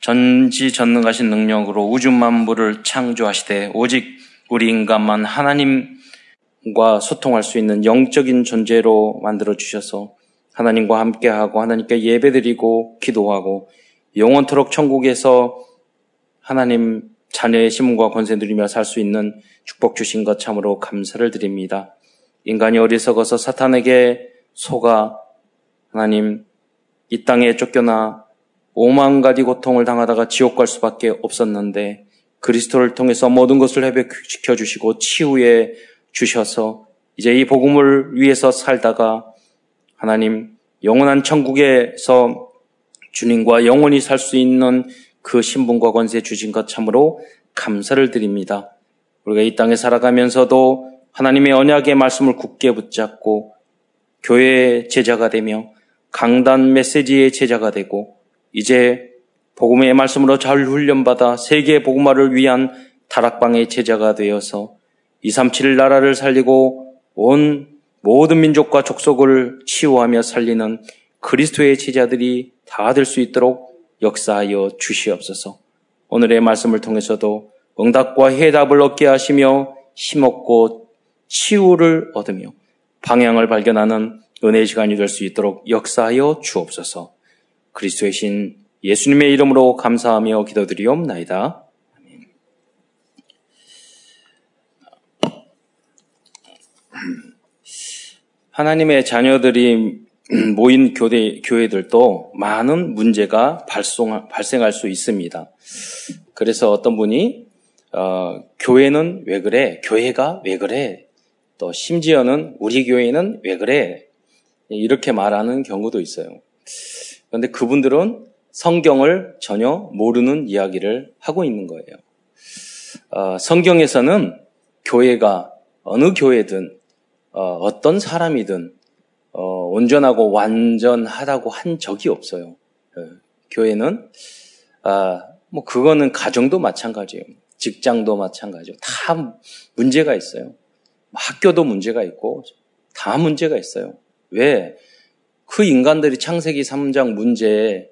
전지전능하신 능력으로 우주 만물을 창조하시되 오직 우리 인간만 하나님과 소통할 수 있는 영적인 존재로 만들어 주셔서 하나님과 함께하고 하나님께 예배드리고 기도하고 영원토록 천국에서 하나님 자녀의 심문과 권세 누리며 살 수 있는 축복 주신 것 참으로 감사를 드립니다. 인간이 어리석어서 사탄에게 속아 하나님 이 땅에 쫓겨나 오만 가지 고통을 당하다가 지옥 갈 수밖에 없었는데 그리스도를 통해서 모든 것을 회복시켜 주시고 치유해 주셔서 이제 이 복음을 위해서 살다가 하나님 영원한 천국에서 주님과 영원히 살 수 있는 그 신분과 권세 주신 것 참으로 감사를 드립니다. 우리가 이 땅에 살아가면서도 하나님의 언약의 말씀을 굳게 붙잡고 교회의 제자가 되며 강단 메시지의 제자가 되고 이제 복음의 말씀으로 잘 훈련받아 세계 복음화를 위한 다락방의 제자가 되어서 237 나라를 살리고 온 모든 민족과 족속을 치유하며 살리는 그리스도의 제자들이 다 될 수 있도록 역사하여 주시옵소서. 오늘의 말씀을 통해서도 응답과 해답을 얻게 하시며 힘없고 치유를 얻으며 방향을 발견하는 은혜의 시간이 될 수 있도록 역사하여 주옵소서. 그리스도의 신 예수님의 이름으로 감사하며 기도드리옵나이다. 하나님의 자녀들이 모인 교대, 교회들도 많은 문제가 발송, 발생할 수 있습니다. 그래서 어떤 분이 어, 교회는 왜 그래? 교회가 왜 그래? 또 심지어는 우리 교회는 왜 그래? 이렇게 말하는 경우도 있어요. 그런데 그분들은 성경을 전혀 모르는 이야기를 하고 있는 거예요. 어, 성경에서는 교회가 어느 교회든 어, 떤 사람이든 어, 온전하고 완전하다고 한 적이 없어요. 어, 교회는 아, 뭐 그거는 가정도 마찬가지예요. 직장도 마찬가지고 다 문제가 있어요. 학교도 문제가 있고 다 문제가 있어요. 왜? 그 인간들이 창세기 3장 문제에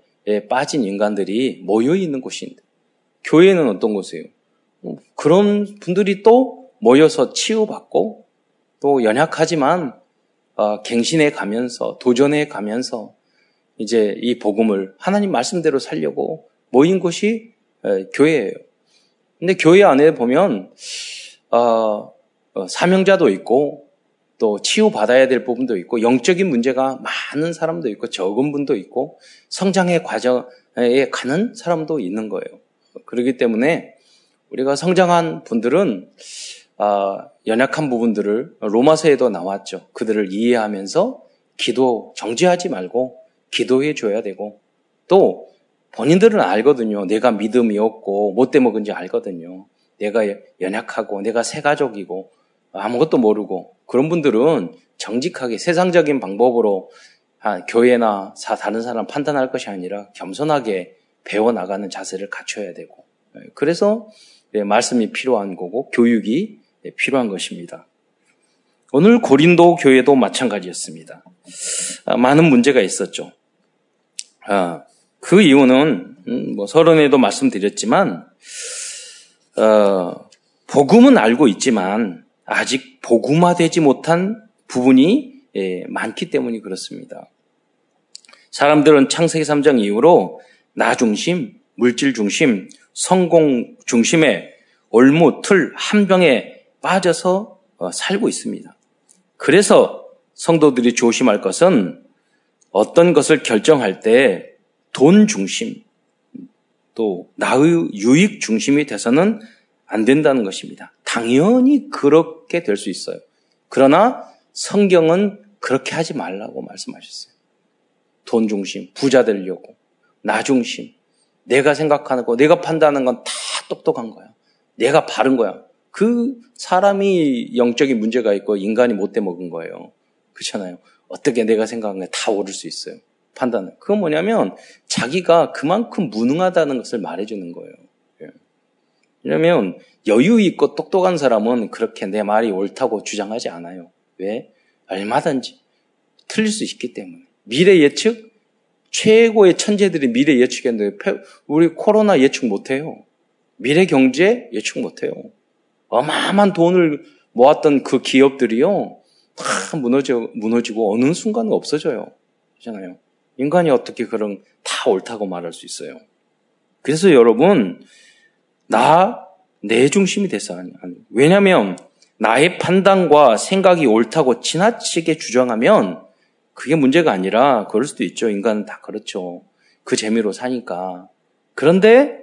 빠진 인간들이 모여 있는 곳인데 교회는 어떤 곳이에요? 뭐 그런 분들이 또 모여서 치유받고 또 연약하지만 어, 갱신해 가면서 도전해 가면서 이제 이 복음을 하나님 말씀대로 살려고 모인 곳이 교회예요. 근데 교회 안에 보면 어, 어, 사명자도 있고 또 치유받아야 될 부분도 있고 영적인 문제가 많은 사람도 있고 적은 분도 있고 성장의 과정에 가는 사람도 있는 거예요. 그렇기 때문에 우리가 성장한 분들은 어, 연약한 부분들을 로마서에도 나왔죠. 그들을 이해하면서 기도 정지하지 말고 기도해 줘야 되고 또 본인들은 알거든요. 내가 믿음이 없고 못 돼 먹은지 알거든요. 내가 연약하고 내가 새 가족이고 아무것도 모르고 그런 분들은 정직하게 세상적인 방법으로 교회나 다른 사람 판단할 것이 아니라 겸손하게 배워나가는 자세를 갖춰야 되고 예, 그래서 말씀이 필요한 거고 교육이 필요한 것입니다. 오늘 고린도 교회도 마찬가지였습니다. 아, 많은 문제가 있었죠. 아, 그 이유는 음, 뭐 서론에도 말씀드렸지만 어, 복음은 알고 있지만 아직 복음화되지 못한 부분이 예, 많기 때문이 그렇습니다. 사람들은 창세기 3장 이후로 나 중심, 물질 중심, 성공 중심의 올무, 틀, 함정에 빠져서 어, 살고 있습니다. 그래서 성도들이 조심할 것은 어떤 것을 결정할 때 돈 중심, 또 나의 유익 중심이 돼서는 안 된다는 것입니다. 당연히 그렇게 될 수 있어요. 그러나 성경은 그렇게 하지 말라고 말씀하셨어요. 돈 중심, 부자 되려고, 나 중심, 내가 생각하는 거, 내가 판단하는 건 다 똑똑한 거야. 내가 바른 거야. 그 사람이 영적인 문제가 있고 인간이 못돼 먹은 거예요. 그렇잖아요. 어떻게 내가 생각한 게 다 오를 수 있어요. 판단은. 그건 뭐냐면 자기가 그만큼 무능하다는 것을 말해주는 거예요. 예. 왜냐면 여유 있고 똑똑한 사람은 그렇게 내 말이 옳다고 주장하지 않아요. 왜? 얼마든지 틀릴 수 있기 때문에. 미래 예측 최고의 천재들이 미래 예측했는데 우리 코로나 예측 못해요. 미래 경제 예측 못해요. 어마어마한 돈을 모았던 그 기업들이요. 다 무너져, 무너지고 어느 순간 없어져요. 그렇잖아요. 인간이 어떻게 그런 다 옳다고 말할 수 있어요. 그래서 여러분, 나, 내 중심이 아니. 왜냐면, 나의 판단과 생각이 옳다고 지나치게 주장하면 그게 문제가 아니라 그럴 수도 있죠. 인간은 다 그렇죠. 그 재미로 사니까. 그런데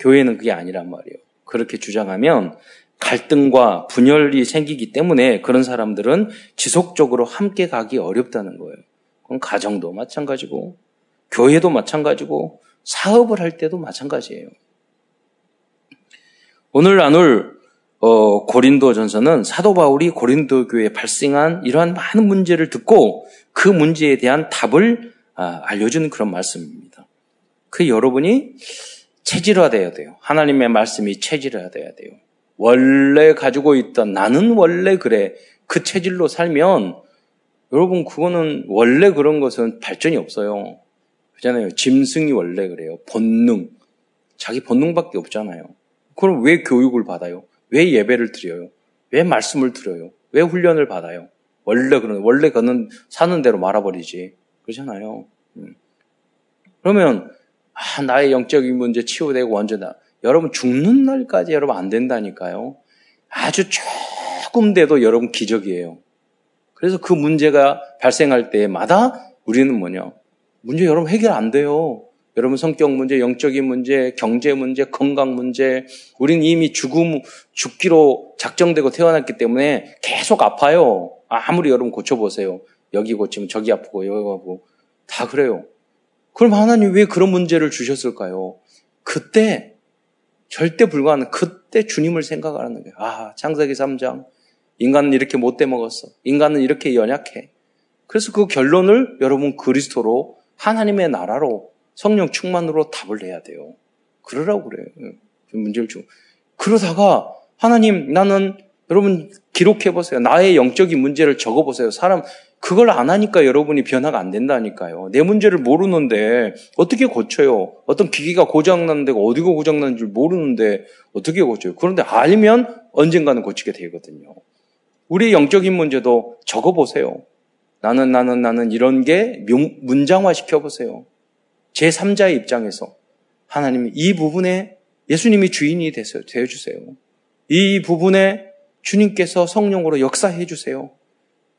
교회는 그게 아니란 말이에요. 그렇게 주장하면 갈등과 분열이 생기기 때문에 그런 사람들은 지속적으로 함께 가기 어렵다는 거예요. 그건 가정도 마찬가지고, 교회도 마찬가지고, 사업을 할 때도 마찬가지예요. 오늘 나눌 어, 고린도 전서는 사도 바울이 고린도 교회에 발생한 이러한 많은 문제를 듣고 그 문제에 대한 답을 아, 알려주는 그런 말씀입니다. 그 여러분이 체질화되어야 돼요. 하나님의 말씀이 체질화되어야 돼요. 원래 가지고 있던 나는 원래 그래 그 체질로 살면 여러분 그거는 원래 그런 것은 발전이 없어요. 그잖아요. 짐승이 원래 그래요. 본능. 자기 본능밖에 없잖아요. 그럼 왜 교육을 받아요? 왜 예배를 드려요? 왜 말씀을 드려요? 왜 훈련을 받아요? 원래 그런 원래 그는 사는 대로 말아버리지 그러잖아요. 음. 그러면 아, 나의 영적인 문제 치유되고 완전다. 여러분 죽는 날까지 여러분 안 된다니까요. 아주 조금 돼도 여러분 기적이에요. 그래서 그 문제가 발생할 때마다 우리는 뭐냐? 문제 여러분 해결 안 돼요. 여러분 성격 문제, 영적인 문제, 경제 문제, 건강 문제, 우리는 이미 죽음, 죽기로 작정되고 태어났기 때문에 계속 아파요. 아무리 여러분 고쳐보세요. 여기 고치면 저기 아프고 여기 아프고 다 그래요. 그럼 하나님 왜 그런 문제를 주셨을까요? 그때 절대 불가하는 그때 주님을 생각하는 거예요. 아, 창세기 3장. 인간은 이렇게 못돼 먹었어. 인간은 이렇게 연약해. 그래서 그 결론을 여러분 그리스도로 하나님의 나라로 성령 충만으로 답을 내야 돼요. 그러라고 그래요. 그 문제를 주. 그러다가 하나님 나는 여러분 기록해 보세요. 나의 영적인 문제를 적어 보세요. 사람 그걸 안 하니까 여러분이 변화가 안 된다니까요. 내 문제를 모르는데 어떻게 고쳐요? 어떤 기기가 고장 났는 데가 어디가 고장 났는지 모르는데 어떻게 고쳐요? 그런데 알면 언젠가는 고치게 되거든요. 우리의 영적인 문제도 적어 보세요. 나는 나는 나는 이런 게 문장화 시켜 보세요. 제3자의 입장에서 하나님 이 부분에 예수님이 주인이 되세요. 되어주세요. 이 부분에 주님께서 성령으로 역사해 주세요.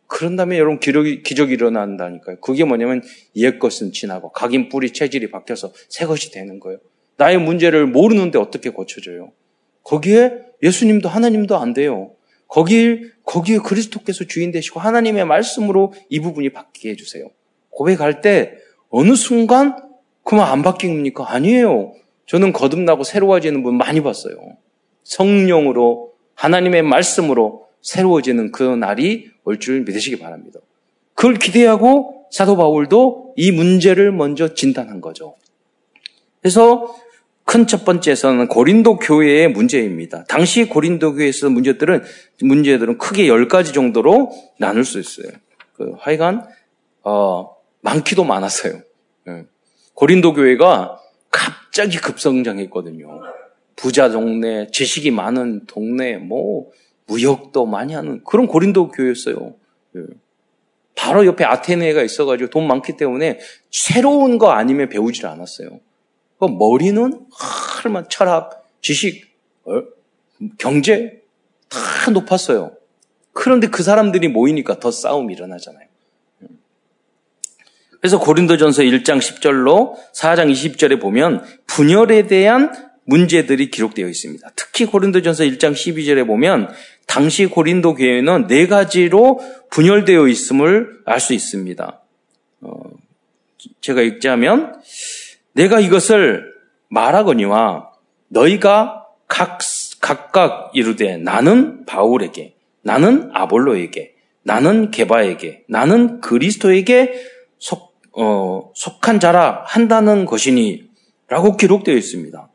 그런 다음에 여러분 기적이, 기적이 일어난다니까요. 그게 뭐냐면 옛 것은 지나고 각인 뿌리 체질이 바뀌어서 새 것이 되는 거예요. 나의 문제를 모르는데 어떻게 고쳐져요? 거기에 예수님도 하나님도 안 돼요. 거기, 거기에 그리스도께서 주인 되시고 하나님의 말씀으로 이 부분이 바뀌게 해주세요. 고백할 때 어느 순간 그만 안 바뀝니까? 아니에요. 저는 거듭나고 새로워지는 분 많이 봤어요. 성령으로 하나님의 말씀으로 새로워지는 그 날이 올 줄 믿으시기 바랍니다. 그걸 기대하고 사도 바울도 이 문제를 먼저 진단한 거죠. 그래서 큰 첫 번째에서는 고린도 교회의 문제입니다. 당시 고린도 교회에서 문제들은 문제들은 크게 열 가지 정도로 나눌 수 있어요. 그 하여간 어, 많기도 많았어요. 예. 고린도 교회가 갑자기 급성장했거든요. 부자 동네, 지식이 많은 동네, 뭐 무역도 많이 하는 그런 고린도 교회였어요. 예. 바로 옆에 아테네가 있어가지고 돈 많기 때문에 새로운 거 아니면 배우질 않았어요. 그 머리는 하만 철학, 지식, 어, 경제 다 높았어요. 그런데 그 사람들이 모이니까 더 싸움이 일어나잖아요. 그래서 고린도전서 1장 10절로 4장 20절에 보면 분열에 대한 문제들이 기록되어 있습니다. 특히 고린도전서 1장 12절에 보면 당시 고린도 교회는 네 가지로 분열되어 있음을 알 수 있습니다. 어, 제가 읽자면 내가 이것을 말하거니와 너희가 각, 각각 이르되 나는 바울에게 나는 아볼로에게 나는 게바에게 나는 그리스도에게 속 어, 속한 자라 한다는 것이니 라고 기록되어 있습니다.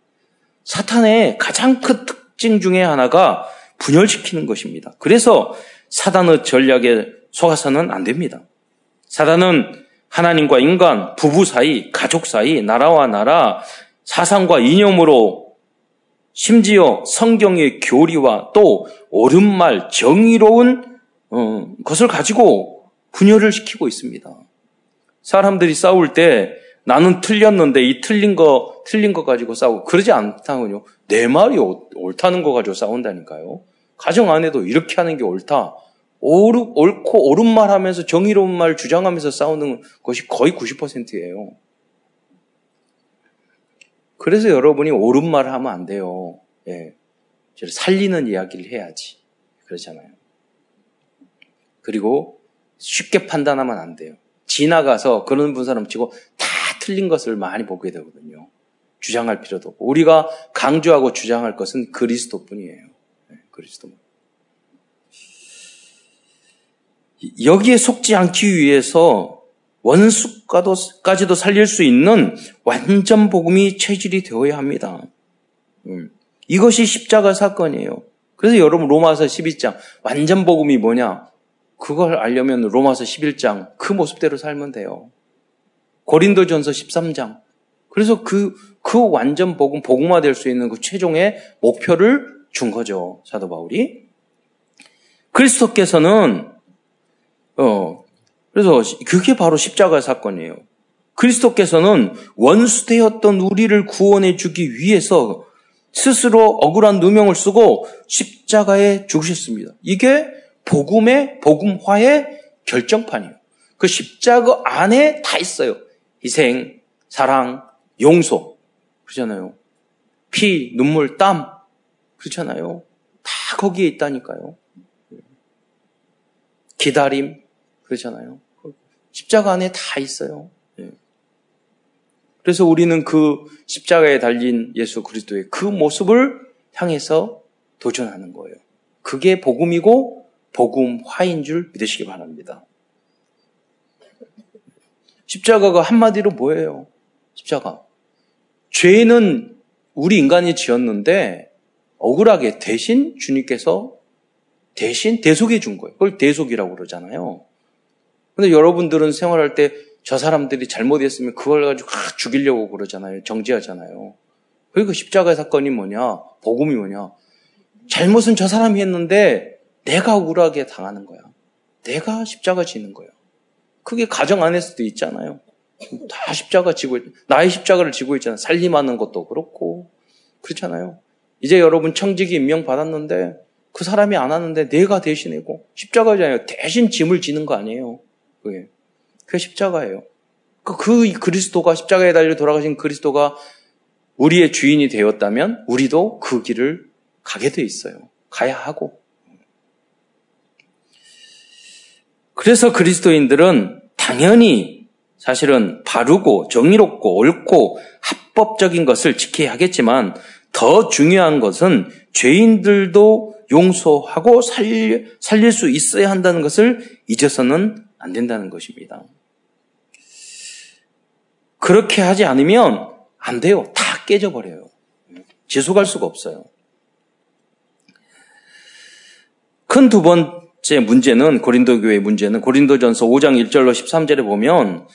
사탄의 가장 큰 특징 중에 하나가 분열시키는 것입니다. 그래서 사단의 전략에 속아서는 안 됩니다. 사단은 하나님과 인간, 부부 사이, 가족 사이, 나라와 나라, 사상과 이념으로 심지어 성경의 교리와 또 옳은 말, 정의로운 어, 것을 가지고 분열을 시키고 있습니다. 사람들이 싸울 때 나는 틀렸는데 이 틀린 거 틀린 거 가지고 싸우고 그러지 않다군요. 내 말이 옳다는 거 가지고 싸운다니까요. 가정 안에도 이렇게 하는 게 옳다. 옳고 옳은 말 하면서 정의로운 말 주장하면서 싸우는 것이 거의 90%예요. 그래서 여러분이 옳은 말을 하면 안 돼요. 예. 살리는 이야기를 해야지. 그렇잖아요. 그리고 쉽게 판단하면 안 돼요. 지나가서 그런 분 사람 치고 다 틀린 것을 많이 보게 되거든요. 주장할 필요도 없고. 우리가 강조하고 주장할 것은 그리스도 뿐이에요. 네, 그리스도. 여기에 속지 않기 위해서 원수까지도 살릴 수 있는 완전 복음이 체질이 되어야 합니다. 음, 이것이 십자가 사건이에요. 그래서 여러분 로마서 12장 완전 복음이 뭐냐? 그걸 알려면 로마서 11장 그 모습대로 살면 돼요. 고린도전서 13장. 그래서 그, 그 완전 복음, 복음화 될 수 있는 그 최종의 목표를 준 거죠. 사도 바울이. 그리스도께서는, 어, 그래서 그게 바로 십자가 사건이에요. 그리스도께서는 원수되었던 우리를 구원해 주기 위해서 스스로 억울한 누명을 쓰고 십자가에 죽으셨습니다. 이게 복음의 복음화의 결정판이에요. 그 십자가 안에 다 있어요. 희생, 사랑, 용서. 그렇잖아요. 피, 눈물, 땀. 그렇잖아요. 다 거기에 있다니까요. 기다림. 그렇잖아요. 십자가 안에 다 있어요. 예. 그래서 우리는 그 십자가에 달린 예수 그리스도의 그 모습을 향해서 도전하는 거예요. 그게 복음이고 복음화인 줄 믿으시기 바랍니다. 십자가가 한마디로 뭐예요? 십자가. 죄는 우리 인간이 지었는데 억울하게 대신 주님께서 대신 대속해 준 거예요. 그걸 대속이라고 그러잖아요. 근데 여러분들은 생활할 때 저 사람들이 잘못했으면 그걸 가지고 죽이려고 그러잖아요. 정지하잖아요. 그러니까 십자가 사건이 뭐냐? 복음이 뭐냐? 잘못은 저 사람이 했는데 내가 억울하게 당하는 거야. 내가 십자가 지는 거야. 그게 가정 안에서도 있잖아요. 다 십자가 지고, 나의 십자가를 지고 있잖아요. 살림하는 것도 그렇고. 그렇잖아요. 이제 여러분 청직이 임명받았는데 그 사람이 안 하는데 내가 대신하고 십자가잖아요. 대신 짐을 지는 거 아니에요. 그게. 그게 십자가예요. 그, 그 그리스도가 십자가에 달려 돌아가신 그리스도가 우리의 주인이 되었다면 우리도 그 길을 가게 돼 있어요. 가야 하고. 그래서 그리스도인들은 당연히 사실은 바르고 정의롭고 옳고 합법적인 것을 지켜야 하겠지만 더 중요한 것은 죄인들도 용서하고 살릴, 살릴 수 있어야 한다는 것을 잊어서는 안 된다는 것입니다. 그렇게 하지 않으면 안 돼요. 다 깨져버려요. 지속할 수가 없어요. 큰 두 번 제 문제는 고린도 교회 문제는 고린도전서 5장 1절로 13절에 보면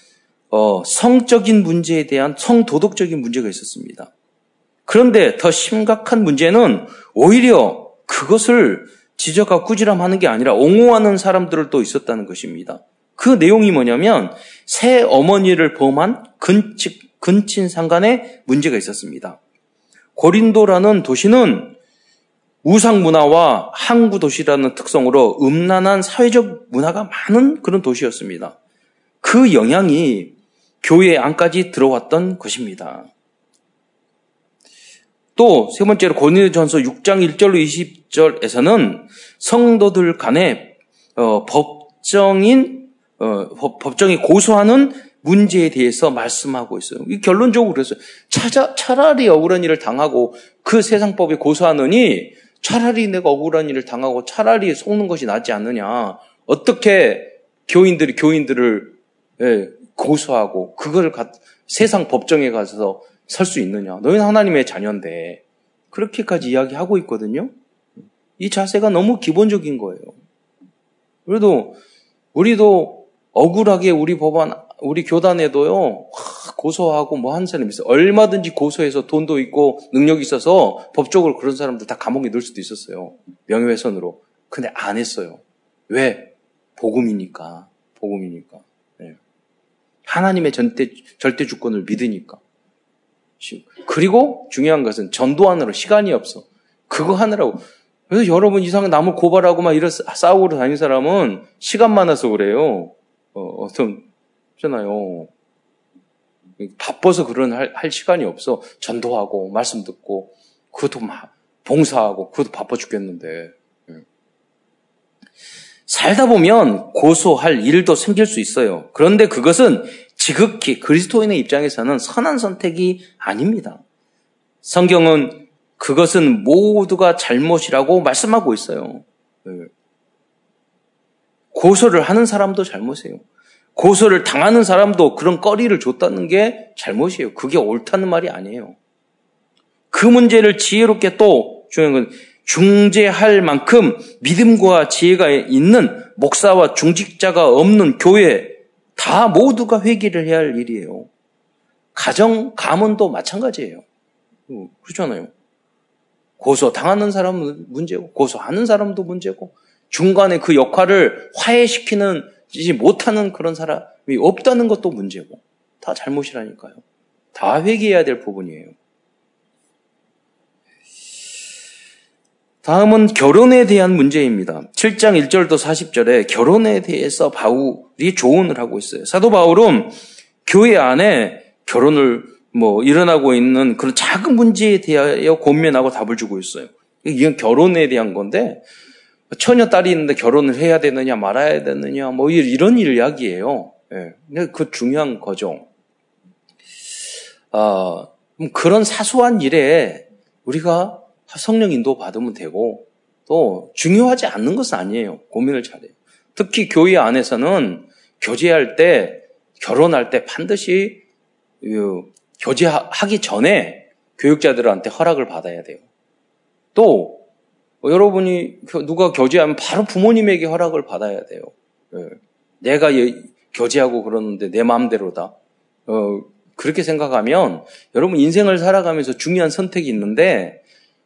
어, 성적인 문제에 대한 성도덕적인 문제가 있었습니다. 그런데 더 심각한 문제는 오히려 그것을 지적하고 꾸지람하는 게 아니라 옹호하는 사람들을 또 있었다는 것입니다. 그 내용이 뭐냐면 새 어머니를 범한 근친, 근친 상간에 문제가 있었습니다. 고린도라는 도시는 우상 문화와 항구 도시라는 특성으로 음란한 사회적 문화가 많은 그런 도시였습니다. 그 영향이 교회 안까지 들어왔던 것입니다. 또 세 번째로 고린도전서 6장 1절로 20절에서는 성도들 간에 어, 법정인 어, 법정이 고소하는 문제에 대해서 말씀하고 있어요. 결론적으로 그랬어요. 차자, 차라리 억울한 일을 당하고 그 세상법에 고소하느니 차라리 내가 억울한 일을 당하고 차라리 속는 것이 낫지 않느냐. 어떻게 교인들이 교인들을 예, 고소하고 그걸 가, 세상 법정에 가서 설 수 있느냐. 너희는 하나님의 자녀인데 그렇게까지 이야기하고 있거든요. 이 자세가 너무 기본적인 거예요. 그래도 우리도 억울하게 우리 법안 우리 교단에도요, 고소하고 뭐한 사람이 있어요. 얼마든지 고소해서 돈도 있고 능력이 있어서 법적으로 그런 사람들 다 감옥에 넣을 수도 있었어요. 명예훼손으로. 근데 안 했어요. 왜? 복음이니까. 복음이니까. 네. 하나님의 절대, 절대 주권을 믿으니까. 그리고 중요한 것은 전도하느라 시간이 없어. 그거 하느라고. 그래서 여러분 이상한 남을 고발하고 막 이런 싸우고 다니는 사람은 시간 많아서 그래요. 어, 어떤, 잖아요. 바빠서 그런 할, 할, 시간이 없어. 전도하고, 말씀 듣고, 그것도 막 봉사하고, 그것도 바빠 죽겠는데. 예. 살다 보면 고소할 일도 생길 수 있어요. 그런데 그것은 지극히 그리스도인의 입장에서는 선한 선택이 아닙니다. 성경은 그것은 모두가 잘못이라고 말씀하고 있어요. 예. 고소를 하는 사람도 잘못이에요. 고소를 당하는 사람도 그런 꺼리를 줬다는 게 잘못이에요. 그게 옳다는 말이 아니에요. 그 문제를 지혜롭게 또 중요한 건 중재할 만큼 믿음과 지혜가 있는 목사와 중직자가 없는 교회 다 모두가 회개를 해야 할 일이에요. 가정, 가문도 마찬가지예요. 어, 그렇잖아요. 고소 당하는 사람은 문제고, 고소하는 사람도 문제고, 중간에 그 역할을 화해시키는 지 못하는 그런 사람이 없다는 것도 문제고 다 잘못이라니까요. 다 회개해야 될 부분이에요. 다음은 결혼에 대한 문제입니다. 7장 1절도 40절에 결혼에 대해서 바울이 조언을 하고 있어요. 사도 바울은 교회 안에 결혼을 뭐 일어나고 있는 그런 작은 문제에 대하여 고민하고 답을 주고 있어요. 이건 결혼에 대한 건데 처녀 딸이 있는데 결혼을 해야 되느냐 말아야 되느냐 뭐 이런 이야기예요. 예. 그 중요한 거죠. 아, 그런 사소한 일에 우리가 성령 인도 받으면 되고 또 중요하지 않는 것은 아니에요. 고민을 잘해요. 특히 교회 안에서는 교제할 때 결혼할 때 반드시 교제하기 전에 교육자들한테 허락을 받아야 돼요. 또 어, 여러분이 누가 교제하면 바로 부모님에게 허락을 받아야 돼요. 예. 내가 교제하고 그러는데 내 마음대로다. 어, 그렇게 생각하면 여러분 인생을 살아가면서 중요한 선택이 있는데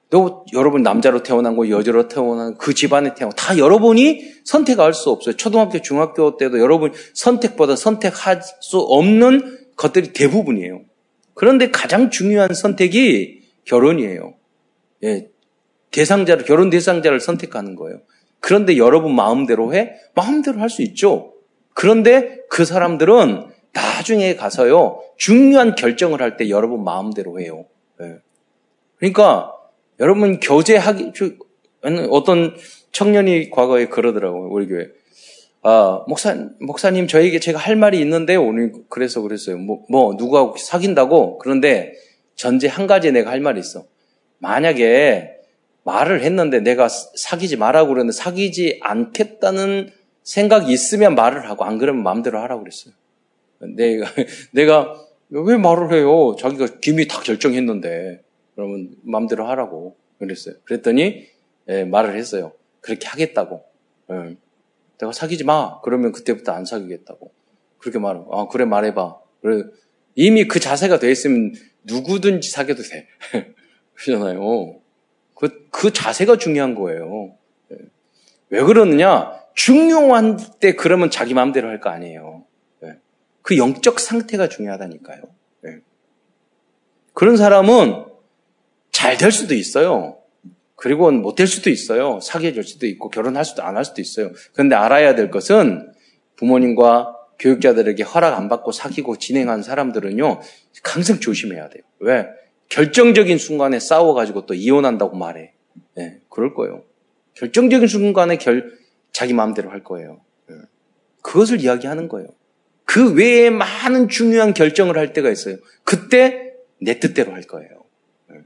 또 여러분 남자로 태어난 거 여자로 태어난 그 집안에 태어난 다 여러분이 선택할 수 없어요. 초등학교, 중학교 때도 여러분 선택보다 선택할 수 없는 것들이 대부분이에요. 그런데 가장 중요한 선택이 결혼이에요. 예, 대상자를, 결혼 대상자를 선택하는 거예요. 그런데 여러분 마음대로 해? 마음대로 할 수 있죠. 그런데 그 사람들은 나중에 가서요, 중요한 결정을 할 때 여러분 마음대로 해요. 네. 그러니까, 여러분 교제하기, 어떤 청년이 과거에 그러더라고요, 우리 교회. 아, 목사, 목사님, 저에게 제가 할 말이 있는데, 오늘 그래서 그랬어요. 뭐, 뭐, 누구하고 사귄다고? 그런데 전제 한 가지 내가 할 말이 있어. 만약에 말을 했는데 내가 사귀지 말라고 그러는데 사귀지 않겠다는 생각이 있으면 말을 하고 안 그러면 마음대로 하라고 그랬어요. 내가, 내가 왜 말을 해요? 자기가 김이 다 결정했는데. 그러면 마음대로 하라고 그랬어요. 그랬더니 예, 말을 했어요. 그렇게 하겠다고. 예. 내가 사귀지 마. 그러면 그때부터 안 사귀겠다고. 그렇게 말하고. 아, 그래 말해봐. 그래. 이미 그 자세가 돼 있으면 누구든지 사귀어도 돼. 그러잖아요. 그, 그 자세가 중요한 거예요. 예. 왜 그러느냐? 중요한 때 그러면 자기 마음대로 할 거 아니에요. 예. 그 영적 상태가 중요하다니까요. 예. 그런 사람은 잘 될 수도 있어요. 그리고 못 될 수도 있어요. 사귀어질 수도 있고 결혼할 수도 안 할 수도 있어요. 그런데 알아야 될 것은 부모님과 교육자들에게 허락 안 받고 사귀고 진행한 사람들은요, 항상 조심해야 돼요. 왜? 결정적인 순간에 싸워가지고 또 이혼한다고 말해. 네, 그럴 거예요. 결정적인 순간에 결, 자기 마음대로 할 거예요. 네. 그것을 이야기하는 거예요. 그 외에 많은 중요한 결정을 할 때가 있어요. 그때 내 뜻대로 할 거예요. 네.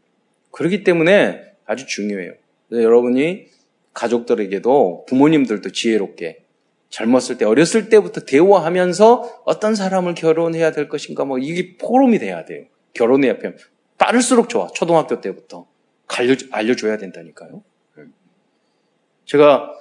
그렇기 때문에 아주 중요해요. 여러분이 가족들에게도 부모님들도 지혜롭게 젊었을 때, 어렸을 때부터 대화하면서 어떤 사람을 결혼해야 될 것인가, 뭐, 이게 포럼이 돼야 돼요. 결혼해야 빠를수록 좋아. 초등학교 때부터 알려, 알려줘야 된다니까요. 제가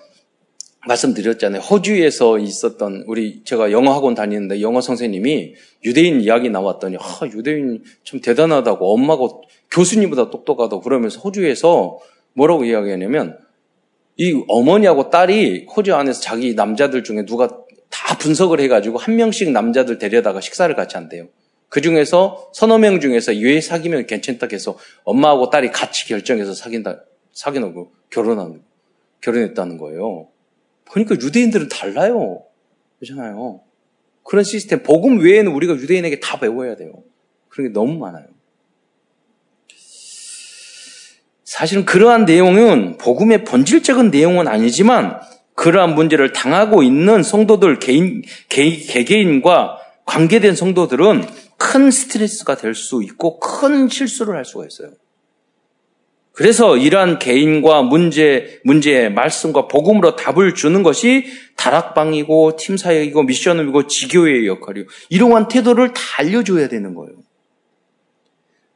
말씀드렸잖아요. 호주에서 있었던 우리 제가 영어 학원 다니는데 영어 선생님이 유대인 이야기 나왔더니 아, 유대인 참 대단하다고 엄마가 교수님보다 똑똑하다고 그러면서 호주에서 뭐라고 이야기하냐면 이 어머니하고 딸이 호주 안에서 자기 남자들 중에 누가 다 분석을 해가지고 한 명씩 남자들 데려다가 식사를 같이 한대요. 그 중에서 서너 명 중에서 왜 사귀면 괜찮다 해서 엄마하고 딸이 같이 결정해서 사귄다, 사귀고 결혼한, 결혼했다는 거예요. 그러니까 유대인들은 달라요. 그렇잖아요. 그런 시스템, 복음 외에는 우리가 유대인에게 다 배워야 돼요. 그런 게 너무 많아요. 사실은 그러한 내용은 복음의 본질적인 내용은 아니지만 그러한 문제를 당하고 있는 성도들 개인, 개, 개개인과 관계된 성도들은 큰 스트레스가 될 수 있고 큰 실수를 할 수가 있어요. 그래서 이러한 개인과 문제, 문제의 말씀과 복음으로 답을 주는 것이 다락방이고 팀 사역이고 미션이고 지교회의 역할이고 이러한 태도를 다 알려줘야 되는 거예요.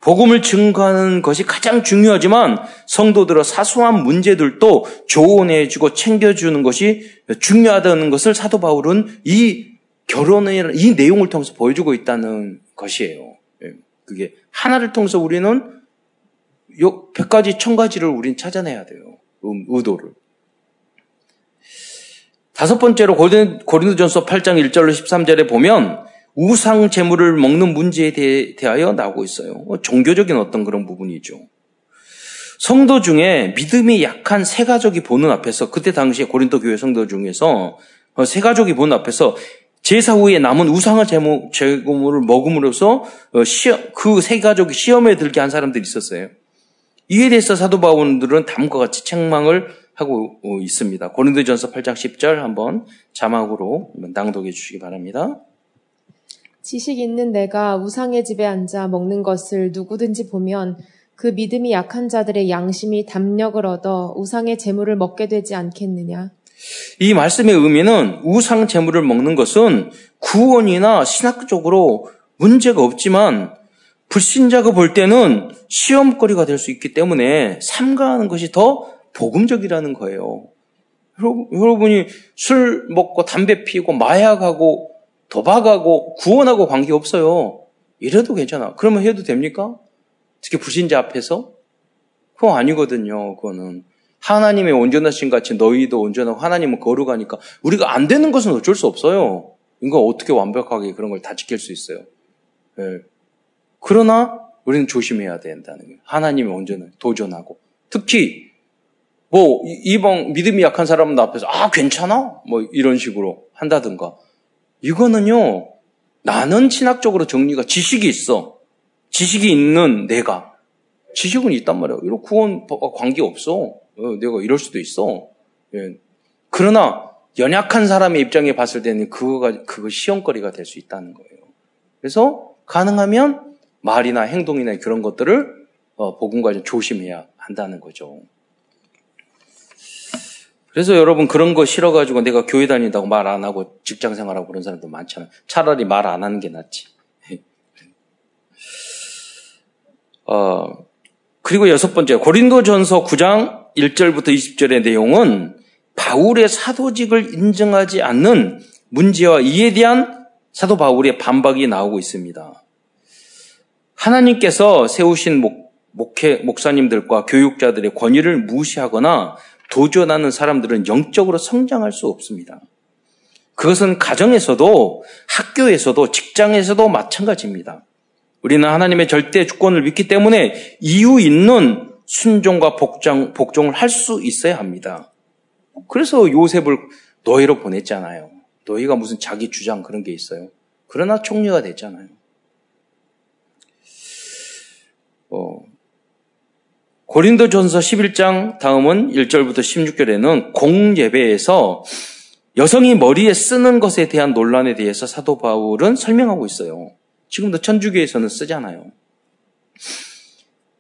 복음을 증거하는 것이 가장 중요하지만 성도들의 사소한 문제들도 조언해주고 챙겨주는 것이 중요하다는 것을 사도 바울은 이 결혼의 이 내용을 통해서 보여주고 있다는 것이에요. 예, 그게 하나를 통해서 우리는 백 가지, 천 가지를 우린 찾아내야 돼요. 음, 의도를. 다섯 번째로 고린도전서 8장 1절로 13절에 보면 우상 제물을 먹는 문제에 대 하여 나오고 있어요. 어, 종교적인 어떤 그런 부분이죠. 성도 중에 믿음이 약한 세 가족이 보는 앞에서 그때 당시에 고린도 교회 성도 중에서 어, 세 가족이 보는 앞에서 제사 후에 남은 우상을 제물을 먹음으로써 어, 그세 가족이 시험에 들게 한 사람들이 있었어요. 이에 대해서 사도 바울들은 다음과 같이 책망을 하고 있습니다. 고린도전서 8장 10절 한번 자막으로 낭독해 주시기 바랍니다. 지식 있는 내가 우상의 집에 앉아 먹는 것을 누구든지 보면 그 믿음이 약한 자들의 양심이 담력을 얻어 우상의 재물을 먹게 되지 않겠느냐? 이 말씀의 의미는 우상 재물을 먹는 것은 구원이나 신학적으로 문제가 없지만 불신자가 볼 때는 시험거리가 될 수 있기 때문에 삼가하는 것이 더 복음적이라는 거예요. 여러분이 술 먹고 담배 피우고 마약하고 도박하고 구원하고 관계 없어요. 이래도 괜찮아. 그러면 해도 됩니까? 특히 불신자 앞에서? 그거 아니거든요. 그거는. 하나님의 온전하신 같이 너희도 온전하고 하나님은 거룩하니까 우리가 안 되는 것은 어쩔 수 없어요. 이거 어떻게 완벽하게 그런 걸 다 지킬 수 있어요. 네. 그러나 우리는 조심해야 된다는 거예요. 하나님의 온전을 도전하고 특히 뭐 이방 믿음이 약한 사람들 앞에서 아 괜찮아 뭐 이런 식으로 한다든가 이거는요 나는 신학적으로 정리가 지식이 있어 지식이 있는 내가 지식은 있단 말이에요. 이런 구원 관계 없어. 어, 내가 이럴 수도 있어. 예. 그러나 연약한 사람의 입장에 봤을 때는 그거가 그거 시험거리가 될 수 있다는 거예요. 그래서 가능하면 말이나 행동이나 그런 것들을 어, 복음과 좀 조심해야 한다는 거죠. 그래서 여러분 그런 거 싫어가지고 내가 교회 다닌다고 말 안 하고 직장 생활하고 그런 사람도 많잖아요. 차라리 말 안 하는 게 낫지. 어, 그리고 여섯 번째, 고린도 전서 9장 1절부터 20절의 내용은 바울의 사도직을 인정하지 않는 문제와 이에 대한 사도 바울의 반박이 나오고 있습니다. 하나님께서 세우신 목, 목회, 목사님들과 교육자들의 권위를 무시하거나 도전하는 사람들은 영적으로 성장할 수 없습니다. 그것은 가정에서도 학교에서도 직장에서도 마찬가지입니다. 우리는 하나님의 절대 주권을 믿기 때문에 이유 있는 순종과 복장, 복종을 할 수 있어야 합니다. 그래서 요셉을 노예로 보냈잖아요. 노예가 무슨 자기 주장 그런 게 있어요. 그러나 총리가 됐잖아요. 어, 고린도 전서 11장 다음은 1절부터 16절에는 공예배에서 여성이 머리에 쓰는 것에 대한 논란에 대해서 사도 바울은 설명하고 있어요. 지금도 천주교에서는 쓰잖아요.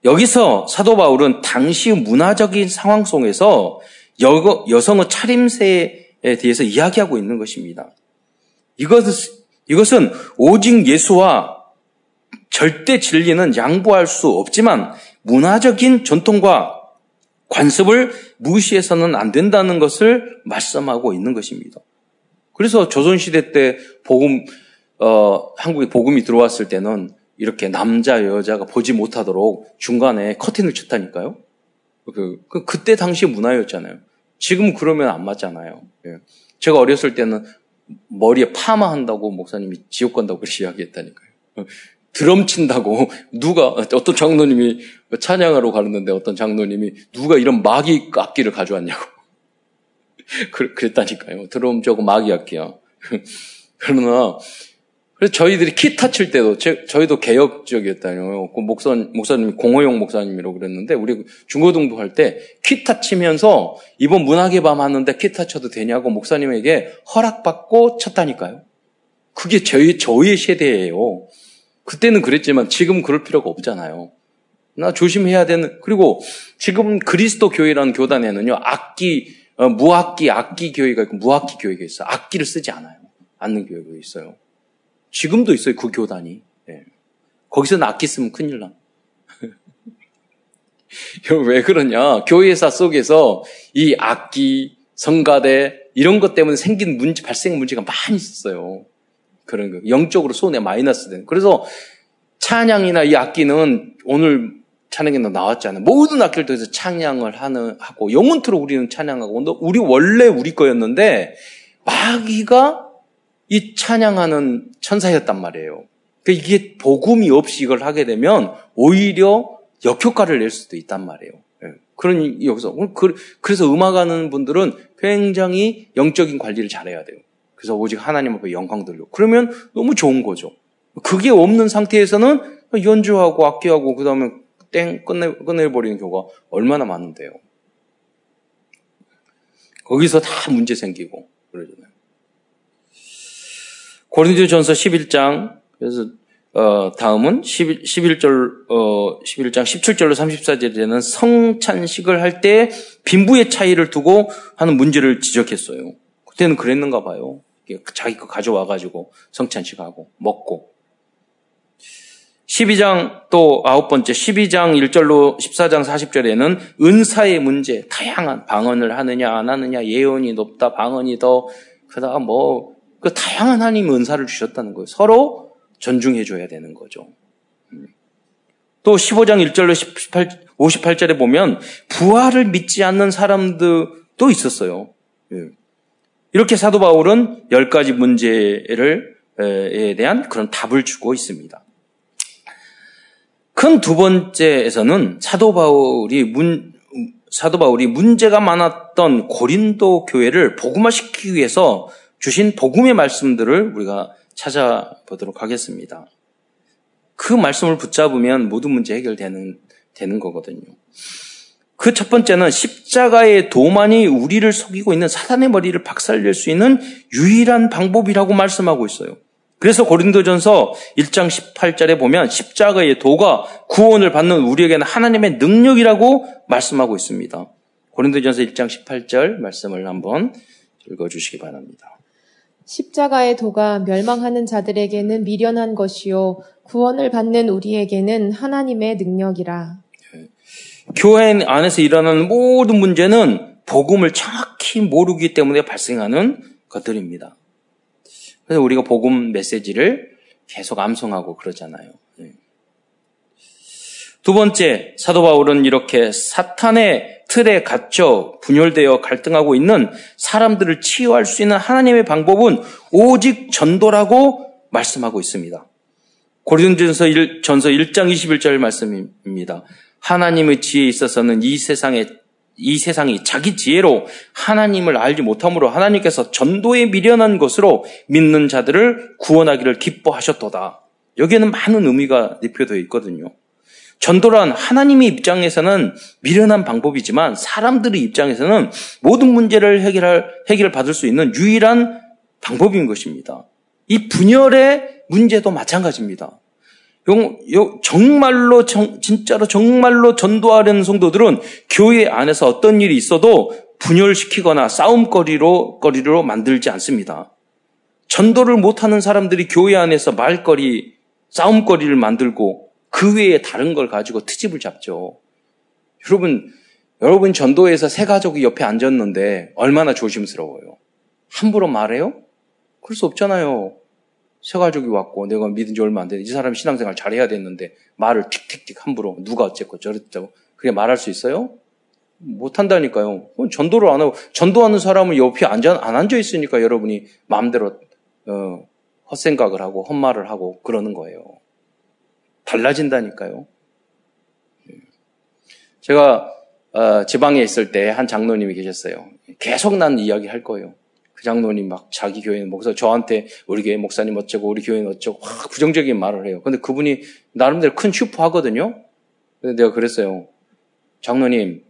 여기서 사도 바울은 당시 문화적인 상황 속에서 여, 여성의 차림새에 대해서 이야기하고 있는 것입니다. 이것은, 이것은 오직 예수와 절대 진리는 양보할 수 없지만 문화적인 전통과 관습을 무시해서는 안 된다는 것을 말씀하고 있는 것입니다. 그래서 조선시대 때 복음, 어, 한국에 복음이 들어왔을 때는 이렇게 남자, 여자가 보지 못하도록 중간에 커튼을 쳤다니까요. 그, 그, 그때 당시 문화였잖아요. 지금 그러면 안 맞잖아요. 예. 제가 어렸을 때는 머리에 파마 한다고 목사님이 지옥 간다고 그렇게 이야기했다니까요. 드럼 친다고 누가 어떤 장로님이 찬양하러 가는데 어떤 장로님이 누가 이런 마기 악기를 가져왔냐고 그랬다니까요. 드럼 저거 마기 악기야. 그러나 그래서 저희들이 기타 칠 때도 제, 저희도 개혁적이었다요. 그 목사 목사님이 공호용 목사님이라고 그랬는데 우리 중고등부 할 때 기타 치면서 이번 문학의 밤 하는데 기타 쳐도 되냐고 목사님에게 허락받고 쳤다니까요. 그게 저희 저희 세대예요. 그때는 그랬지만 지금 그럴 필요가 없잖아요. 나 조심해야 되는 그리고 지금 그리스도 교회라는 교단에는요 악기 어, 무악기 악기 교회가 있고 무악기 교회가 있어요. 악기를 쓰지 않아요. 않는 교회가 있어요. 지금도 있어요. 그 교단이. 네. 거기서는 악기 쓰면 큰일 나. 왜 그러냐? 교회사 속에서 이 악기, 성가대 이런 것 때문에 생긴 문제, 발생 문제가 많이 있었어요. 그런 거. 영적으로 손에 마이너스 되는. 그래서 찬양이나 이 악기는 오늘 찬양에도 나왔잖아요. 모든 악기를 통해서 찬양을 하는, 하고, 영원토록 우리는 찬양하고, 우리 원래 우리 거였는데, 마귀가 이 찬양하는 천사였단 말이에요. 그러니까 이게 복음이 없이 이걸 하게 되면 오히려 역효과를 낼 수도 있단 말이에요. 예. 그러니 여기서 그, 그래서 음악하는 분들은 굉장히 영적인 관리를 잘해야 돼요. 그래서 오직 하나님 앞에 영광 돌려. 그러면 너무 좋은 거죠. 그게 없는 상태에서는 연주하고 악기하고 그 다음에 땡 끝내 끝내버리는 경우가 얼마나 많은데요. 거기서 다 문제 생기고 그러잖아요. 고린도전서 11장 그래서 어, 다음은 11, 11절 어, 11장 17절로 34절에는 성찬식을 할 때 빈부의 차이를 두고 하는 문제를 지적했어요. 그때는 그랬는가 봐요. 자기 거 가져와 가지고 성찬식하고 먹고 12장 또 아홉 번째 12장 1절로 14장 40절에는 은사의 문제 다양한 방언을 하느냐 안 하느냐 예언이 높다 방언이 더 그다가 뭐 그 다양한 하나님 은사를 주셨다는 거예요. 서로 존중해 줘야 되는 거죠. 음. 또 15장 1절로 18, 58절에 보면 부활을 믿지 않는 사람들도 있었어요. 예. 이렇게 사도 바울은 열 가지 문제를 에 대한 그런 답을 주고 있습니다. 큰 두 번째에서는 사도 바울이 문, 사도 바울이 문제가 많았던 고린도 교회를 복음화시키기 위해서 주신 복음의 말씀들을 우리가 찾아보도록 하겠습니다. 그 말씀을 붙잡으면 모든 문제 해결되는 되는 거거든요. 그 첫 번째는 십자가의 도만이 우리를 속이고 있는 사단의 머리를 박살낼 수 있는 유일한 방법이라고 말씀하고 있어요. 그래서 고린도전서 1장 18절에 보면 십자가의 도가 구원을 받는 우리에게는 하나님의 능력이라고 말씀하고 있습니다. 고린도전서 1장 18절 말씀을 한번 읽어 주시기 바랍니다. 십자가의 도가 멸망하는 자들에게는 미련한 것이요 구원을 받는 우리에게는 하나님의 능력이라. 교회 안에서 일어나는 모든 문제는 복음을 정확히 모르기 때문에 발생하는 것들입니다. 그래서 우리가 복음 메시지를 계속 암송하고 그러잖아요. 네. 두 번째, 사도 바울은 이렇게 사탄의 틀에 갇혀 분열되어 갈등하고 있는 사람들을 치유할 수 있는 하나님의 방법은 오직 전도라고 말씀하고 있습니다. 고린도전서 1, 전서 1장 21절 말씀입니다. 하나님의 지혜에 있어서는 이 세상에 이 세상이 자기 지혜로 하나님을 알지 못함으로 하나님께서 전도에 미련한 것으로 믿는 자들을 구원하기를 기뻐하셨도다. 여기에는 많은 의미가 대표되어 있거든요. 전도란 하나님의 입장에서는 미련한 방법이지만 사람들의 입장에서는 모든 문제를 해결할, 해결을 받을 수 있는 유일한 방법인 것입니다. 이 분열의 문제도 마찬가지입니다. 정말로, 진짜로 정말로 전도하려는 성도들은 교회 안에서 어떤 일이 있어도 분열시키거나 싸움거리로, 거리로 만들지 않습니다. 전도를 못하는 사람들이 교회 안에서 말거리, 싸움거리를 만들고 그 외에 다른 걸 가지고 트집을 잡죠. 여러분, 여러분 전도에서 세 가족이 옆에 앉았는데 얼마나 조심스러워요. 함부로 말해요? 그럴 수 없잖아요. 세 가족이 왔고 내가 믿은 지 얼마 안 돼. 이 사람 신앙생활 잘해야 됐는데 말을 틱틱틱 함부로 누가 어쨌고 저랬다고 그게 말할 수 있어요? 못 한다니까요. 전도를 안 하고 전도하는 사람은 옆에 앉아 안 앉아 있으니까 여러분이 마음대로 어, 헛생각을 하고 헛말을 하고 그러는 거예요. 달라진다니까요. 제가 어, 지방에 있을 때 한 장로님이 계셨어요. 계속 난 이야기 할 거예요. 그 장로님 막 자기 교회는 목사 저한테 우리 교회 목사님 어쩌고 우리 교회는 어쩌고 막 부정적인 말을 해요. 근데 그분이 나름대로 큰 슈퍼 하거든요. 근데 내가 그랬어요. 장로님,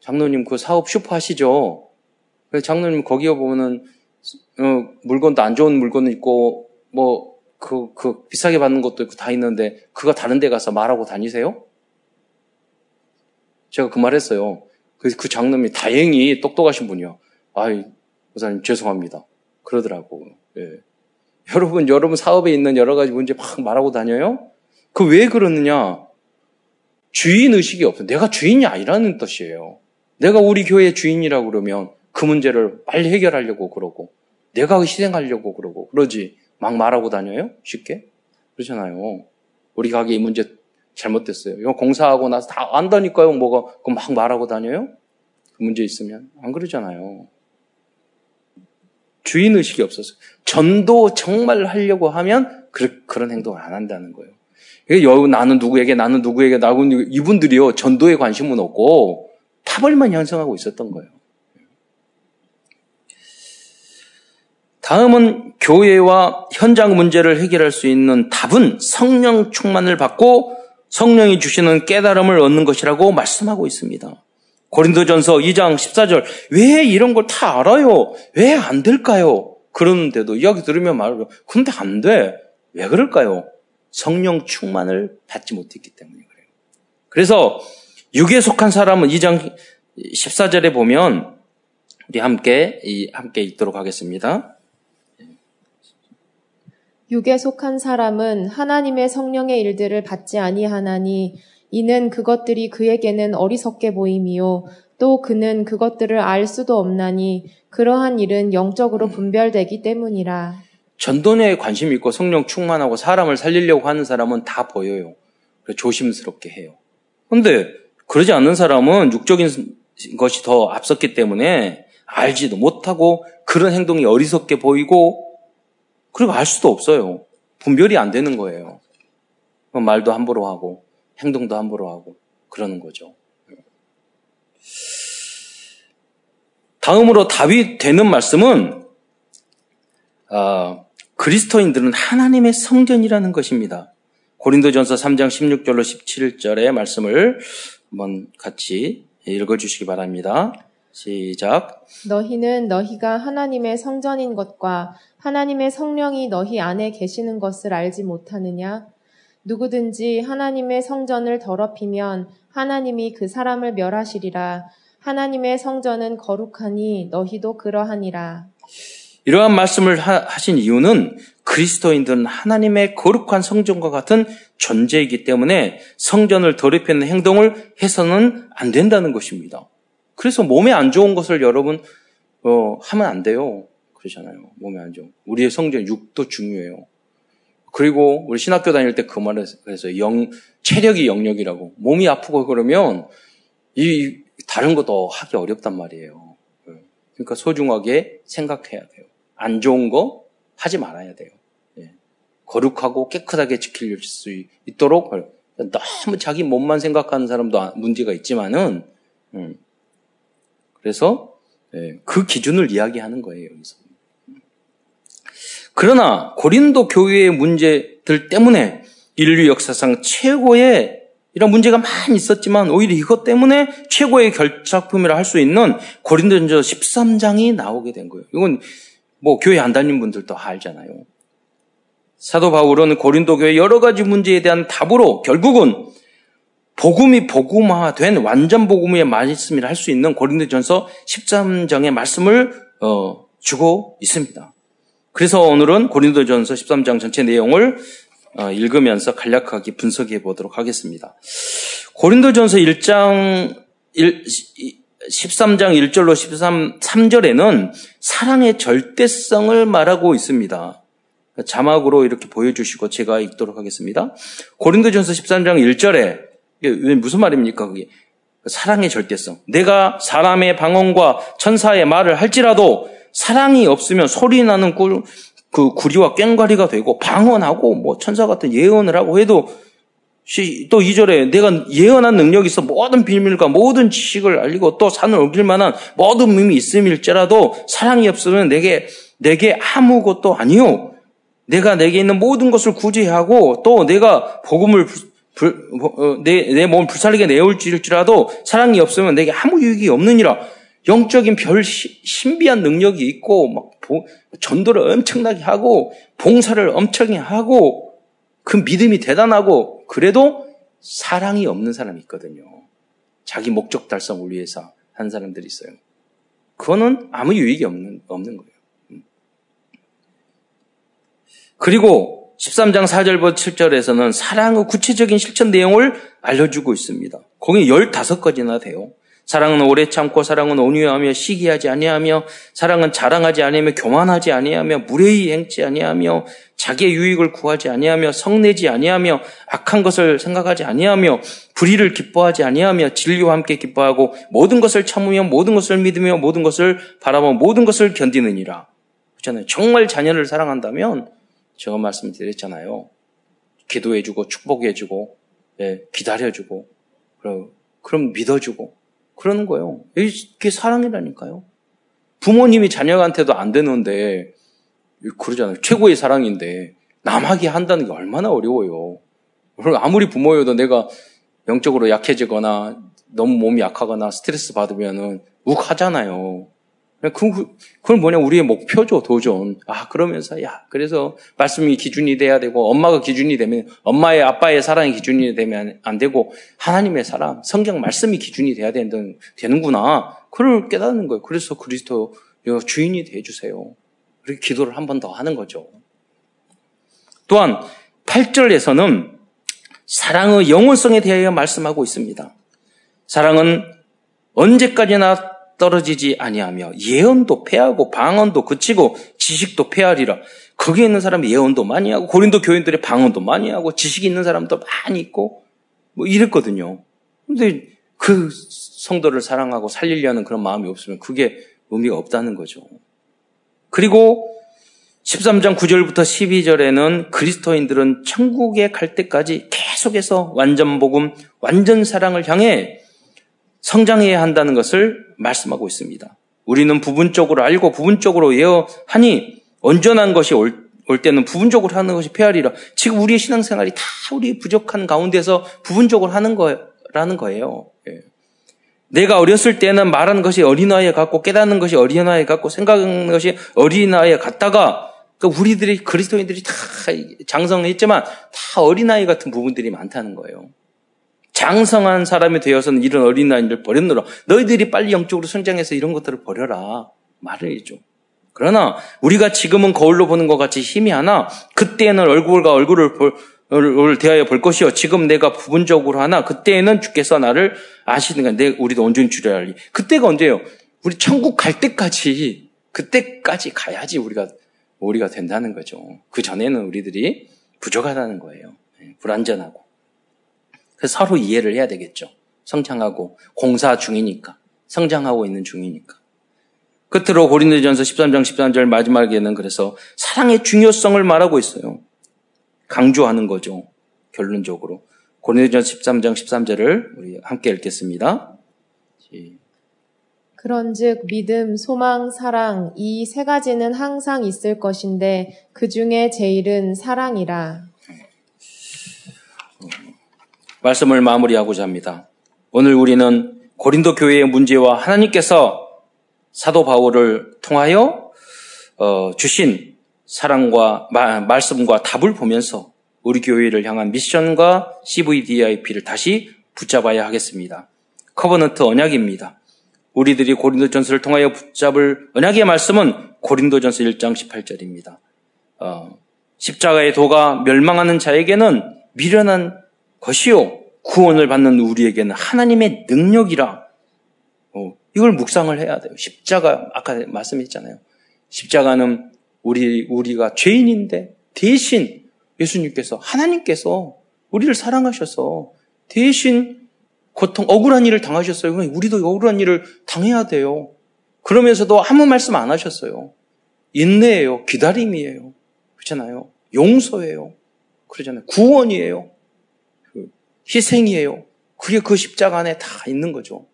장로님 그 사업 슈퍼 하시죠? 그래서 장로님 거기에 보면은 어, 물건도 안 좋은 물건도 있고 뭐 그, 그 비싸게 받는 것도 있고 다 있는데 그거 다른 데 가서 말하고 다니세요? 제가 그 말 했어요. 그래서 그 장로님이 다행히 똑똑하신 분이요. 아이, 목사님 죄송합니다. 그러더라고. 예. 여러분, 여러분 사업에 있는 여러 가지 문제 막 말하고 다녀요? 그 왜 그러느냐? 주인 의식이 없어. 내가 주인이 아니라는 뜻이에요. 내가 우리 교회 주인이라고 그러면 그 문제를 빨리 해결하려고 그러고, 내가 희생하려고 그러고, 그러지. 막 말하고 다녀요? 쉽게? 그렇잖아요. 우리 가게 이 문제 잘못됐어요. 이거 공사하고 나서 다 안다니까요. 뭐가 그 막 말하고 다녀요? 그 문제 있으면 안 그러잖아요. 주인 의식이 없었어요. 전도 정말 하려고 하면 그, 그런 행동을 안 한다는 거예요. 여 나는 누구에게 나는 누구에게 나고 이분들이요 전도에 관심은 없고 타벌만 형성하고 있었던 거예요. 다음은 교회와 현장 문제를 해결할 수 있는 답은 성령 충만을 받고 성령이 주시는 깨달음을 얻는 것이라고 말씀하고 있습니다. 고린도전서 2장 14절 왜 이런 걸 다 알아요? 왜 안 될까요? 그러는데도 이야기 들으면 말해요. 근데 안 돼. 왜 그럴까요? 성령 충만을 받지 못했기 때문에 그래요. 그래서 육에 속한 사람은 2장 14절에 보면 우리 함께 함께 읽도록 하겠습니다. 육에 속한 사람은 하나님의 성령의 일들을 받지 아니하나니 이는 그것들이 그에게는 어리석게 보임이요 또 그는 그것들을 알 수도 없나니 그러한 일은 영적으로 분별되기 때문이라. 전도에 관심 있고 성령 충만하고 사람을 살리려고 하는 사람은 다 보여요. 조심스럽게 해요. 근데 그러지 않는 사람은 육적인 것이 더 앞섰기 때문에 알지도 못하고 그런 행동이 어리석게 보이고 그리고 알 수도 없어요. 분별이 안 되는 거예요. 말도 함부로 하고 행동도 함부로 하고 그러는 거죠. 다음으로 답이 되는 말씀은 어, 그리스도인들은 하나님의 성전이라는 것입니다. 고린도전서 3장 16절로 17절의 말씀을 한번 같이 읽어주시기 바랍니다. 시작. 너희는 너희가 하나님의 성전인 것과 하나님의 성령이 너희 안에 계시는 것을 알지 못하느냐? 누구든지 하나님의 성전을 더럽히면 하나님이 그 사람을 멸하시리라. 하나님의 성전은 거룩하니 너희도 그러하니라. 이러한 말씀을 하신 이유는 그리스도인들은 하나님의 거룩한 성전과 같은 존재이기 때문에 성전을 더럽히는 행동을 해서는 안 된다는 것입니다. 그래서 몸에 안 좋은 것을 여러분 어, 하면 안 돼요. 그러잖아요. 몸에 안 좋은. 우리의 성전 육도 중요해요. 그리고 우리 신학교 다닐 때 그 말을 해서 영 체력이 영역이라고 몸이 아프고 그러면 이 다른 것도 하기 어렵단 말이에요. 그러니까 소중하게 생각해야 돼요. 안 좋은 거 하지 말아야 돼요. 예. 거룩하고 깨끗하게 지킬 수 있도록 너무 자기 몸만 생각하는 사람도 문제가 있지만은 음. 그래서 예, 그 기준을 이야기하는 거예요 여기서. 그러나 고린도 교회의 문제들 때문에 인류 역사상 최고의 이런 문제가 많이 있었지만 오히려 이것 때문에 최고의 결작품이라 할 수 있는 고린도전서 13장이 나오게 된 거예요. 이건 뭐 교회 안 다닌 분들도 알잖아요. 사도 바울은 고린도 교회 여러 가지 문제에 대한 답으로 결국은 복음이 복음화된 완전 복음의 말씀이라 할 수 있는 고린도전서 13장의 말씀을 어, 주고 있습니다. 그래서 오늘은 고린도전서 13장 전체 내용을 어, 읽으면서 간략하게 분석해 보도록 하겠습니다. 고린도전서 1장 1, 13장 1절로 13, 3절에는 사랑의 절대성을 말하고 있습니다. 자막으로 이렇게 보여주시고 제가 읽도록 하겠습니다. 고린도전서 13장 1절에 이게 무슨 말입니까? 그게 사랑의 절대성. 내가 사람의 방언과 천사의 말을 할지라도 사랑이 없으면 소리 나는 꿀, 그 구리와 꽹과리가 되고 방언하고 뭐 천사 같은 예언을 하고 해도 또 2절에 내가 예언한 능력이 있어 모든 비밀과 모든 지식을 알리고 또 산을 옮길 만한 모든 의미 있음일지라도 사랑이 없으면 내게 내게 아무것도 아니요. 내가 내게 있는 모든 것을 구제하고 또 내가 복음을 불, 어, 내, 내 몸을 불살리게 내올지라도 사랑이 없으면 내게 아무 유익이 없느니라. 영적인 별 신비한 능력이 있고 막 전도를 엄청나게 하고 봉사를 엄청나게 하고 그 믿음이 대단하고 그래도 사랑이 없는 사람이 있거든요. 자기 목적 달성을 위해서 한 사람들이 있어요. 그거는 아무 유익이 없는, 없는 거예요. 음. 그리고 13장 4절부터 7절에서는 사랑의 구체적인 실천 내용을 알려주고 있습니다. 거기 15가지나 돼요. 사랑은 오래 참고 사랑은 온유하며 시기하지 아니하며 사랑은 자랑하지 아니하며 교만하지 아니하며 무례히 행치 아니하며 자기의 유익을 구하지 아니하며 성내지 아니하며 악한 것을 생각하지 아니하며 불의를 기뻐하지 아니하며 진리와 함께 기뻐하고 모든 것을 참으며 모든 것을 믿으며 모든 것을 바라보며 모든 것을 견디느니라. 그렇잖아요. 정말 자녀를 사랑한다면 제가 말씀드렸잖아요. 기도해주고 축복해주고 예, 기다려주고 그럼, 그럼 믿어주고 그러는 거예요. 이게 사랑이라니까요. 부모님이 자녀한테도 안 되는데 그러잖아요. 최고의 사랑인데 남하게 한다는 게 얼마나 어려워요. 아무리 부모여도 내가 영적으로 약해지거나 너무 몸이 약하거나 스트레스 받으면은 욱하잖아요. 그, 그건 뭐냐, 우리의 목표죠, 도전. 아, 그러면서, 야, 그래서 말씀이 기준이 돼야 되고, 엄마가 기준이 되면, 엄마의, 아빠의 사랑이 기준이 되면 안 되고, 하나님의 사랑, 성경 말씀이 기준이 돼야 되는, 되는구나. 그걸 깨닫는 거예요. 그래서 그리스도 주인이 돼주세요. 그렇게 기도를 한 번 더 하는 거죠. 또한, 8절에서는 사랑의 영원성에 대하여 말씀하고 있습니다. 사랑은 언제까지나 떨어지지 아니하며 예언도 패하고 방언도 그치고 지식도 패하리라. 거기에 있는 사람이 예언도 많이 하고 고린도 교인들의 방언도 많이 하고 지식이 있는 사람도 많이 있고 뭐 이랬거든요. 근데 그 성도를 사랑하고 살리려는 그런 마음이 없으면 그게 의미가 없다는 거죠. 그리고 13장 9절부터 12절에는 그리스도인들은 천국에 갈 때까지 계속해서 완전 복음, 완전 사랑을 향해 성장해야 한다는 것을 말씀하고 있습니다. 우리는 부분적으로 알고 부분적으로 예어하니 온전한 것이 올, 올 때는 부분적으로 하는 것이 페아리라. 지금 우리의 신앙생활이 다 우리 부족한 가운데서 부분적으로 하는 거라는 거예요. 예. 내가 어렸을 때는 말하는 것이 어린아이 같고 깨닫는 것이 어린아이 같고 생각하는 것이 어린아이 같다가 그 우리들이 그리스도인들이 다 장성했지만 다 어린아이 같은 부분들이 많다는 거예요. 장성한 사람이 되어서는 이런 어린아이를 버렸노라. 너희들이 빨리 영적으로 성장해서 이런 것들을 버려라. 말을 해줘. 그러나 우리가 지금은 거울로 보는 것 같이 힘이 하나 그때에는 얼굴과 얼굴을 볼, 대하여 볼 것이요. 지금 내가 부분적으로 하나 그때에는 주께서 나를 아시는가. 내 우리도 온전히 주려 알리. 그때가 언제예요? 우리 천국 갈 때까지 그때까지 가야지 우리가 우리가 된다는 거죠. 그 전에는 우리들이 부족하다는 거예요. 네, 불완전하고. 그래서 서로 이해를 해야 되겠죠. 성장하고 공사 중이니까. 성장하고 있는 중이니까. 끝으로 고린도전서 13장 13절 마지막에는 그래서 사랑의 중요성을 말하고 있어요. 강조하는 거죠. 결론적으로. 고린도전서 13장 13절을 우리 함께 읽겠습니다. 그런즉 믿음, 소망, 사랑 이 세 가지는 항상 있을 것인데 그 중에 제일은 사랑이라. 말씀을 마무리하고자 합니다. 오늘 우리는 고린도 교회의 문제와 하나님께서 사도 바울을 통하여 어, 주신 사랑과 마, 말씀과 답을 보면서 우리 교회를 향한 미션과 CVDIP를 다시 붙잡아야 하겠습니다. covenant 언약입니다. 우리들이 고린도전서를 통하여 붙잡을 언약의 말씀은 고린도전서 1장 18절입니다. 어, 십자가의 도가 멸망하는 자에게는 미련한 것이요 구원을 받는 우리에게는 하나님의 능력이라 이걸 묵상을 해야 돼요. 십자가 아까 말씀했잖아요. 십자가는 우리 우리가 죄인인데 대신 예수님께서 하나님께서 우리를 사랑하셔서 대신 고통 억울한 일을 당하셨어요. 우리도 억울한 일을 당해야 돼요. 그러면서도 아무 말씀 안 하셨어요. 인내예요. 기다림이에요. 그렇잖아요. 용서예요. 그러잖아요. 구원이에요. 그 희생이에요. 그게 그 십자가 안에 다 있는 거죠.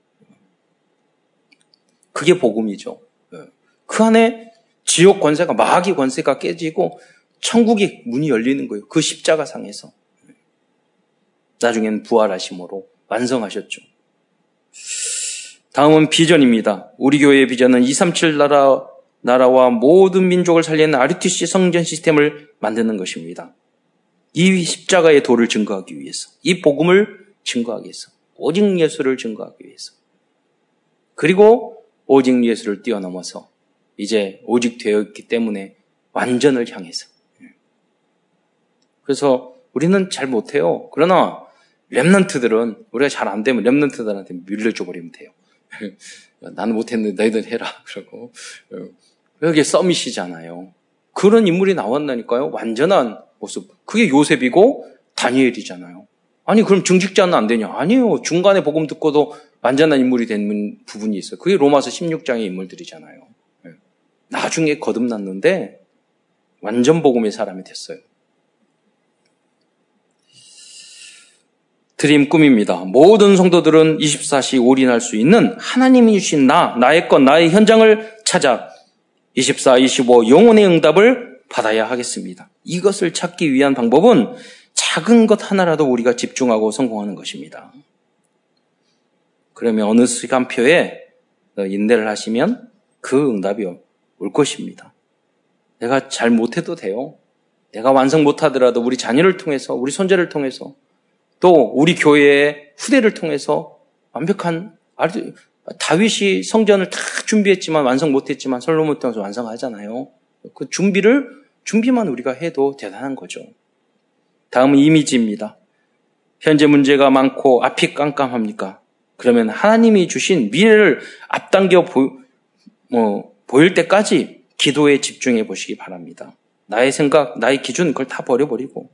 그게 복음이죠. 예. 그 안에 지옥 권세가 마귀 권세가 깨지고 천국의 문이 열리는 거예요. 그 십자가 상에서. 나중엔 부활하심으로 완성하셨죠. 다음은 비전입니다. 우리 교회의 비전은 237 나라, 나라와 모든 민족을 살리는 RUTC 성전 시스템을 만드는 것입니다. 이 십자가의 도를 증거하기 위해서, 이 복음을 증거하기 위해서, 오직 예수를 증거하기 위해서. 그리고 오직 예수를 뛰어넘어서 이제 오직 되었기 때문에 완전을 향해서. 그래서 우리는 잘 못해요. 그러나 랩런트들은 우리가 잘 안 되면 랩런트들한테 밀려줘 버리면 돼요. 나는 못했는데 너희들 해라. 그러고 여기 서밋이잖아요. 그런 인물이 나왔다니까요. 완전한 모습. 그게 요셉이고 다니엘이잖아요. 아니 그럼 중직자는 안 되냐? 아니에요. 중간에 복음 듣고도 완전한 인물이 되는 부분이 있어요. 그게 로마서 16장의 인물들이잖아요. 예. 나중에 거듭났는데 완전 복음의 사람이 됐어요. 드림 꿈입니다. 모든 성도들은 24시 올인할 수 있는 하나님이 주신 나, 나의 것, 나의 현장을 찾아 24, 25 영혼의 응답을 받아야 하겠습니다. 이것을 찾기 위한 방법은 작은 것 하나라도 우리가 집중하고 성공하는 것입니다. 그러면 어느 시간표에 인내를 하시면 그 응답이 올 것입니다. 내가 잘 못해도 돼요. 내가 완성 못하더라도 우리 자녀를 통해서, 우리 손자를 통해서, 또 우리 교회의 후대를 통해서 완벽한 다윗이 성전을 다 준비했지만 완성 못했지만 솔로몬 통해서 완성하잖아요. 그 준비를 준비만 우리가 해도 대단한 거죠. 다음은 이미지입니다. 현재 문제가 많고 앞이 깜깜합니까? 그러면 하나님이 주신 미래를 앞당겨 보, 뭐, 보일 때까지 기도에 집중해 보시기 바랍니다. 나의 생각, 나의 기준, 그걸 다 버려버리고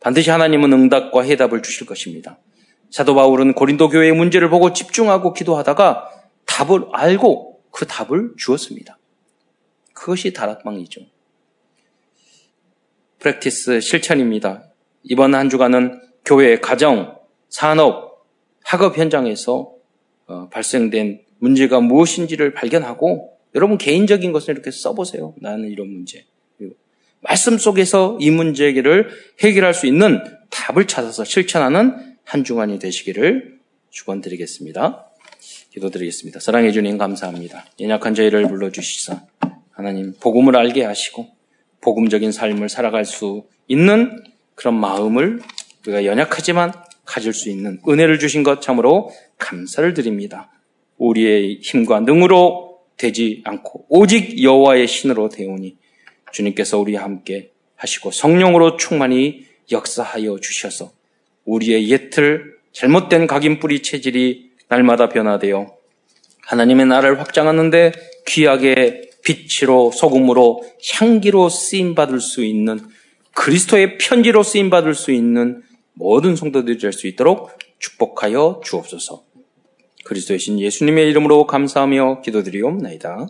반드시 하나님은 응답과 해답을 주실 것입니다. 사도 바울은 고린도 교회의 문제를 보고 집중하고 기도하다가 답을 알고 그 답을 주었습니다. 그것이 다락방이죠. 프랙티스 실천입니다. 이번 한 주간은 교회, 가정, 산업, 학업 현장에서 어, 발생된 문제가 무엇인지를 발견하고 여러분 개인적인 것을 이렇게 써보세요. 나는 이런 문제. 말씀 속에서 이 문제를 해결할 수 있는 답을 찾아서 실천하는 한 주간이 되시기를 축원드리겠습니다. 기도드리겠습니다. 사랑해 주님 감사합니다. 연약한 저희를 불러주시사 하나님 복음을 알게 하시고 복음적인 삶을 살아갈 수 있는 그런 마음을 우리가 연약하지만 가질 수 있는 은혜를 주신 것 참으로 감사를 드립니다. 우리의 힘과 능으로 되지 않고 오직 여호와의 신으로 되오니 주님께서 우리와 함께 하시고 성령으로 충만히 역사하여 주셔서 우리의 옛틀 잘못된 각인 뿌리 체질이 날마다 변화되어 하나님의 나라를 확장하는데 귀하게 빛으로 소금으로 향기로 쓰임 받을 수 있는 그리스도의 편지로 쓰임 받을 수 있는 모든 성도들이 될 수 있도록 축복하여 주옵소서. 그리스도의 신 예수님의 이름으로 감사하며 기도드리옵나이다.